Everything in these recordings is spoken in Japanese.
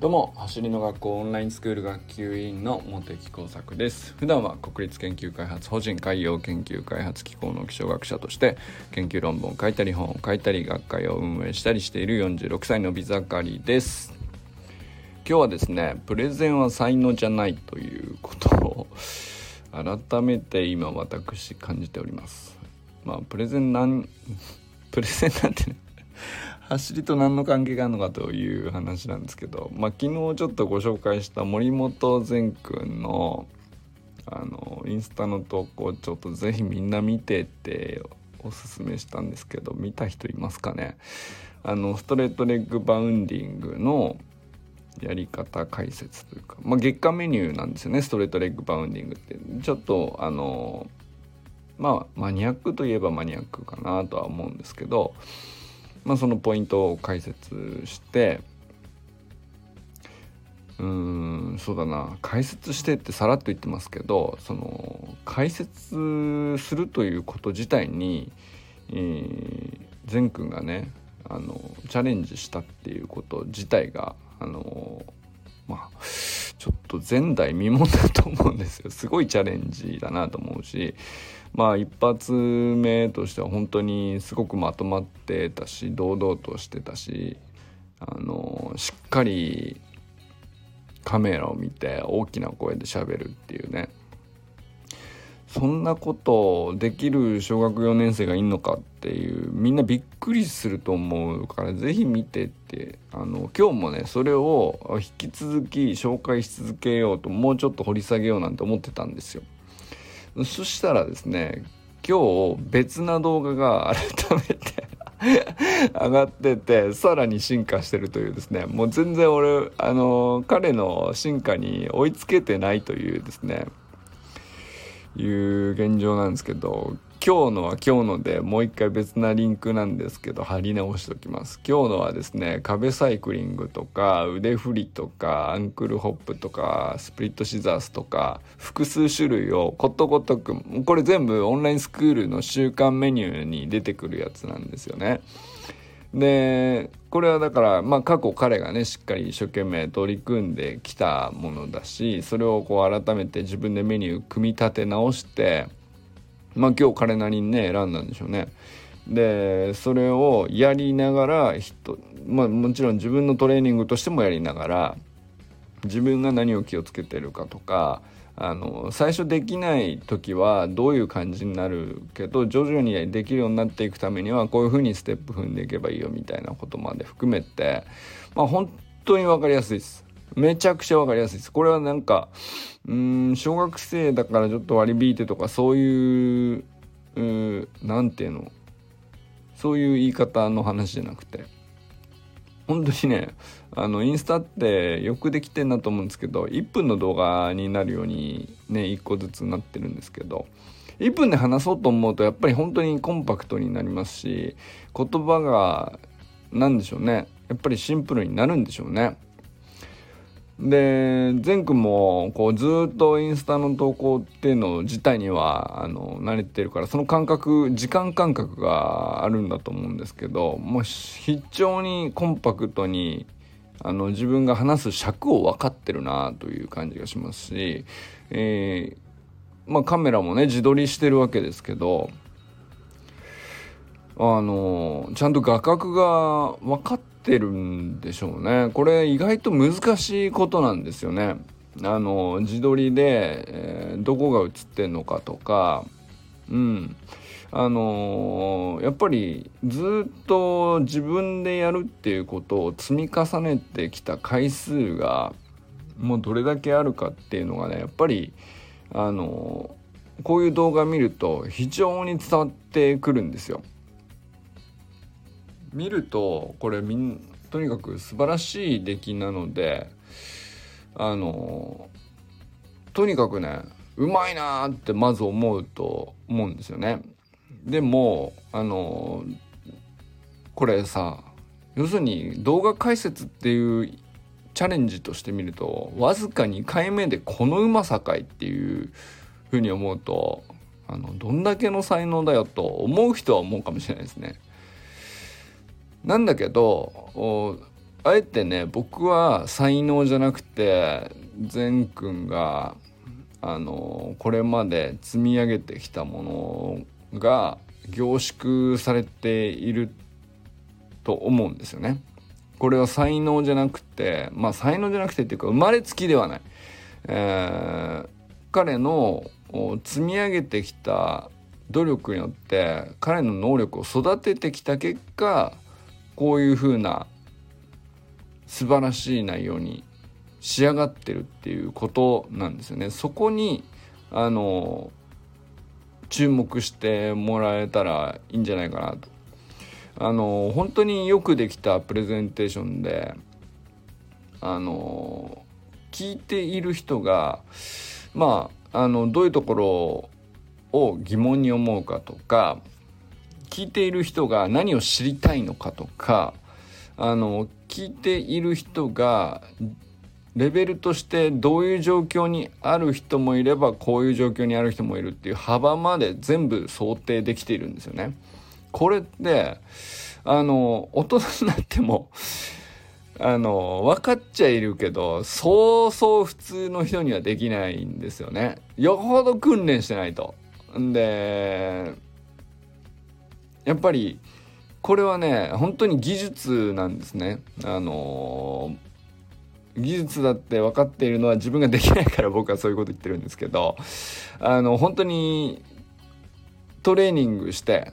どうも走りの学校オンラインスクール学級委員の茂木耕作です。普段は国立研究開発法人海洋研究開発機構の気象学者として研究論文を書いたり本を書いたり学会を運営したりしている46歳のビザカリです。今日はですねプレゼンは才能じゃないということを改めて今私感じております。まあプレゼンなんプレゼンなんてね走りと何の関係があるのかという話なんですけど、まあ、昨日ちょっとご紹介した森本善くんのあのインスタの投稿ちょっとぜひみんな見てっておすすめしたんですけど見た人いますかね？あのストレートレッグバウンディングのやり方解説というか、まあ、月間メニューなんですよねストレートレッグバウンディングって。ちょっとあのまあマニアックといえばマニアックかなとは思うんですけどまあ、そのポイントを解説してうーんそうだな。解説してってさらっと言ってますけどその解説するということ自体に、えー、善くんがねあのチャレンジしたっていうこと自体があのまあちょっと前代未聞だと思うんですよ。すごいチャレンジだなと思うしまあ一発目としては本当にすごくまとまってたし堂々としてたしあのしっかりカメラを見て大きな声で喋るっていうねそんなことできる小学4年生がいんのかっていうみんなびっくりすると思うから是非見てってあの今日もねそれを引き続き紹介し続けようともうちょっと掘り下げようなんて思ってたんですよ。そしたらですね今日別な動画が改めて 上がっててさらに進化してるというですねもう全然俺あの彼の進化に追いつけてないというですねいう現状なんですけど今日のは今日のでもう一回別なリンクなんですけど貼り直しておきます。今日のはですね壁サイクリングとか腕振りとかアンクルホップとかスプリットシザースとか複数種類をことごとくこれ全部オンラインスクールの週間メニューに出てくるやつなんですよね。でこれはだからまあ過去彼がねしっかり一生懸命取り組んできたものだしそれをこう改めて自分でメニュー組み立て直してまあ今日彼なりにね選んだんでしょうね。でそれをやりながら人、まあ、もちろん自分のトレーニングとしてもやりながら自分が何を気をつけてるかとかあの最初できない時はどういう感じになるけど徐々にできるようになっていくためにはこういうふうにステップ踏んでいけばいいよみたいなことまで含めてまあ本当に分かりやすいです。めちゃくちゃ分かりやすいです。これはなんかうん小学生だからちょっと割り引いてとかそういう何ていうのそういう言い方の話じゃなくて本当にねあのインスタってよくできてんなと思うんですけど1分の動画になるようにね1個ずつなってるんですけど1分で話そうと思うとやっぱり本当にコンパクトになりますし言葉が何でしょうねやっぱりシンプルになるんでしょうね。で善くんもこうずっとインスタの投稿っていうの自体にはあの慣れてるからその感覚時間感覚があるんだと思うんですけどもう非常にコンパクトにあの自分が話す尺を分かってるなという感じがしますし、えー、まあ、カメラもね自撮りしてるわけですけどあのちゃんと画角が分かっててるんでしょうね。これ意外と難しいことなんですよね。あの自撮りで、えー、どこが映ってんのかとか。うん。あのー、やっぱりずっと自分でやるっていうことを積み重ねてきた回数がもうどれだけあるかっていうのがねやっぱりあのー、こういう動画見ると非常に伝わってくるんですよ。見るとこれみんとにかく素晴らしい出来なのであのとにかくねうまいなってまず思うと思うんですよね。でもあのこれさ要するに動画解説っていうチャレンジとしてみるとわずか2回目でこのうまさかいっていうふうに思うとあのどんだけの才能だよと思う人は思うかもしれないですね。なんだけどあえてね僕は才能じゃなくて善くんがあのこれまで積み上げてきたものが凝縮されていると思うんですよね。これは才能じゃなくてまあ才能じゃなくてっていうか生まれつきではない。えー、彼の積み上げてきた努力によって彼の能力を育ててきた結果こういう風な素晴らしい内容に仕上がってるっていうことなんですよね。そこにあの注目してもらえたらいいんじゃないかなと。あの本当によくできたプレゼンテーションであの聞いている人がまああのどういうところを疑問に思うかとか聞いている人が何を知りたいのかとかあの聞いている人がレベルとしてどういう状況にある人もいればこういう状況にある人もいるっていう幅まで全部想定できているんですよね。これってあの大人になってもあの分かっちゃいるけどそうそう普通の人にはできないんですよね。よほど訓練してないと。んでやっぱりこれはね本当に技術なんですね。あの技術だって分かっているのは自分ができないから僕はそういうこと言ってるんですけどあの本当にトレーニングして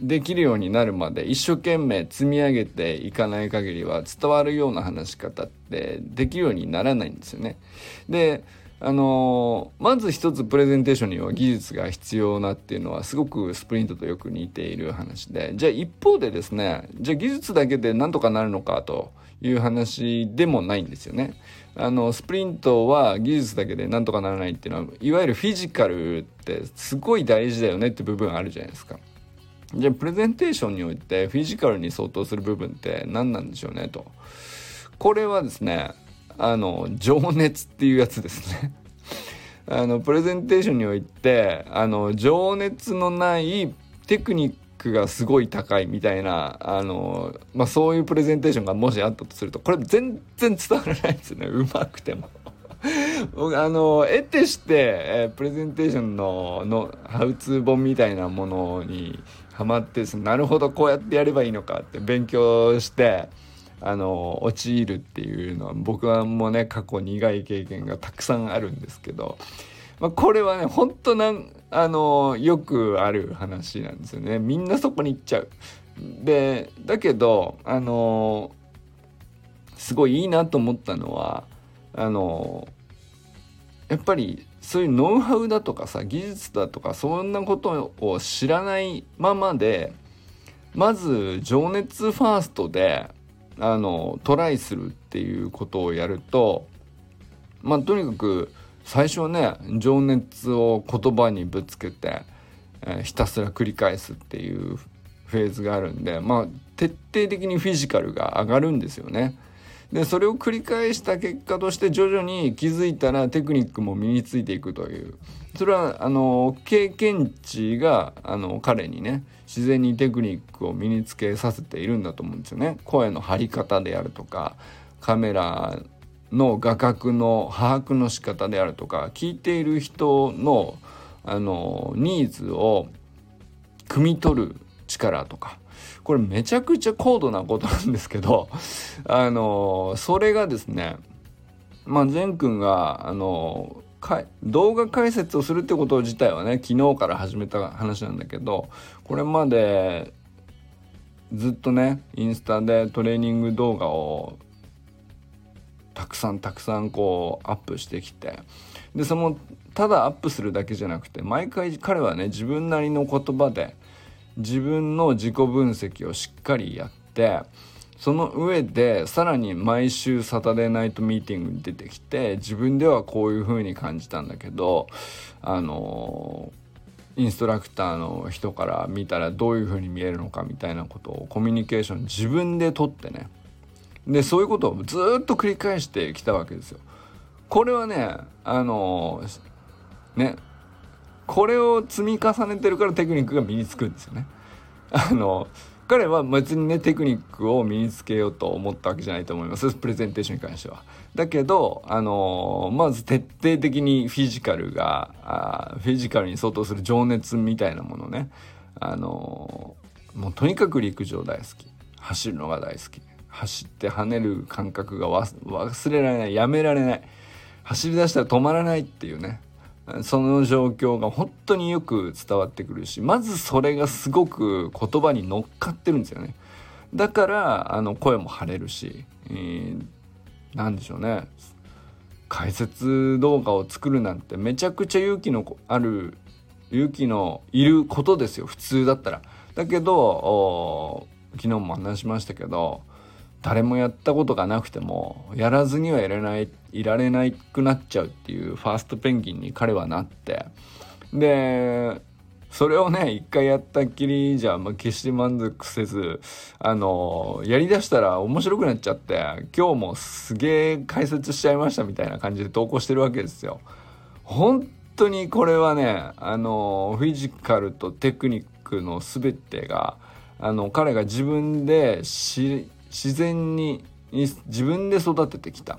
できるようになるまで一生懸命積み上げていかない限りは伝わるような話し方ってできるようにならないんですよね。であのまず一つプレゼンテーションには技術が必要なっていうのはすごくスプリントとよく似ている話でじゃあ一方でですねじゃあ技術だけでなんとかなるのかという話でもないんですよね。あのスプリントは技術だけでなんとかならないっていうのはいわゆるフィジカルってすごい大事だよねって部分あるじゃないですか。じゃあプレゼンテーションにおいてフィジカルに相当する部分って何なんでしょうねと。これはですねあの情熱っていうやつですね あのプレゼンテーションにおいてあの情熱のないテクニックがすごい高いみたいなあの、まあ、そういうプレゼンテーションがもしあったとするとこれ全然伝わらないですよねうまくても。僕あの得てして、えー、プレゼンテーションののハウツー本みたいなものにハマってなるほどこうやってやればいいのかって勉強してあの陥るっていうのは僕はもうね過去苦い経験がたくさんあるんですけど、まあ、これはね本当なんあのよくある話なんですよねみんなそこに行っちゃう。でだけどあのすごいいいなと思ったのはあのやっぱりそういうノウハウだとかさ技術だとかそんなことを知らないままでまず情熱ファーストであのトライするっていうことをやるとまあとにかく最初はね情熱を言葉にぶつけて、えー、ひたすら繰り返すっていうフェーズがあるんでまあ徹底的にフィジカルが上がるんですよね。でそれを繰り返した結果として徐々に気づいたらテクニックも身についていくというそれはあの経験値があの彼にね自然にテクニックを身につけさせているんだと思うんですよね。声の張り方であるとかカメラの画角の把握の仕方であるとか聞いている人のあのニーズを汲み取る力とかこれめちゃくちゃ高度なことなんですけど あのそれがですねまあ善くんがあの動画解説をするってこと自体はね昨日から始めた話なんだけどこれまでずっとねインスタでトレーニング動画をたくさんたくさんこうアップしてきてでそのただアップするだけじゃなくて毎回彼はね自分なりの言葉で自分の自己分析をしっかりやってその上でさらに毎週サタデーナイトミーティングに出てきて自分ではこういう風に感じたんだけどあのインストラクターの人から見たらどういう風に見えるのかみたいなことをコミュニケーション自分でとってねでそういうことをずっと繰り返してきたわけですよ。これはねあのねこれを積み重ねてるからテクニックが身につくんですよね。あの彼は別にねテクニックを身につけようと思ったわけじゃないと思います。プレゼンテーションに関しては。だけど、あの、まず徹底的にフィジカルがあフィジカルに相当する情熱みたいなものね、あの、もうとにかく陸上大好き。走るのが大好き。走って跳ねる感覚が忘れられない。やめられない。走り出したら止まらないっていうね。その状況が本当によく伝わってくるしまずそれがすごく言葉に乗っかってるんですよね。だからあの声も張れるし、えー、何でしょうね。解説動画を作るなんてめちゃくちゃ勇気のある勇気のいることですよ。普通だったら。だけど昨日も話しましたけど誰もやったことがなくてもやらずにはいらないいられなくなっちゃうっていうファーストペンギンに彼はなってでそれをね一回やったっきりじゃ、まあ、決して満足せずあのやりだしたら面白くなっちゃって今日もすげえ解説しちゃいましたみたいな感じで投稿してるわけですよ。本当にこれはねあのフィジカルとテクニックの全てがあの彼が自分で自然に自分で育ててきた、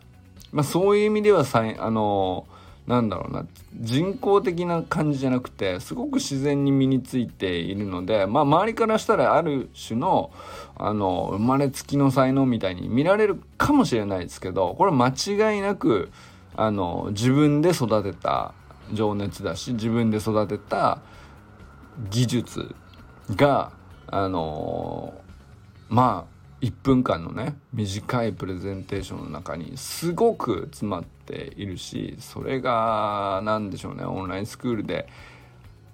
まあ、そういう意味ではさあのなんだろうな。人工的な感じじゃなくてすごく自然に身についているので、まあ、周りからしたらある種のあの生まれつきの才能みたいに見られるかもしれないですけどこれ間違いなくあの自分で育てた情熱だし自分で育てた技術があのまあ1分間のね短いプレゼンテーションの中にすごく詰まっているしそれが何でしょうねオンラインスクールで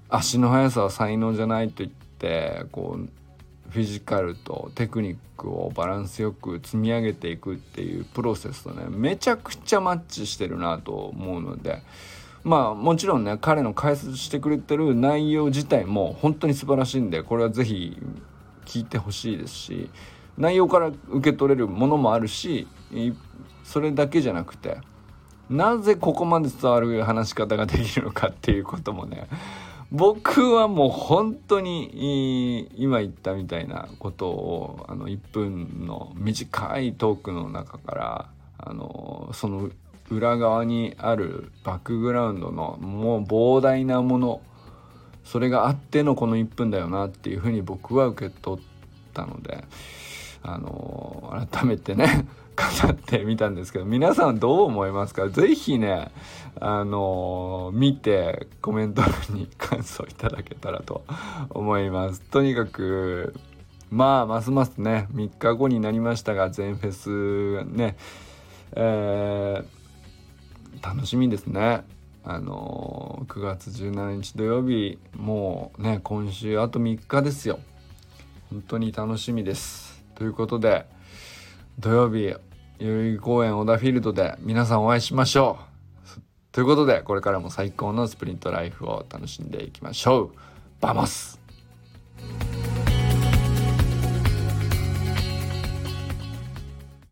足の速さは才能じゃないと言ってこうフィジカルとテクニックをバランスよく積み上げていくっていうプロセスとねめちゃくちゃマッチしてるなと思うのでまあもちろんね彼の解説してくれてる内容自体も本当に素晴らしいんでこれは是非聞いてほしいですし内容から受け取れるものもあるしそれだけじゃなくてなぜここまで伝わる話し方ができるのかっていうこともね僕はもう本当に今言ったみたいなことをあの1分の短いトークの中からあのその裏側にあるバックグラウンドのもう膨大なものそれがあってのこの1分だよなっていうふうに僕は受け取ったのであの改めてね 語ってみたんですけど皆さんどう思いますか？是非ねあの見てコメント欄に感想いただけたらと思います。とにかくまあますますね3日後になりましたが全フェスねえー、楽しみですね。あの9月17日土曜日もうね今週あと3日ですよ。本当に楽しみです。ということで土曜日代々木公園小田フィールドで皆さんお会いしましょう。ということでこれからも最高のスプリントライフを楽しんでいきましょう。バモス。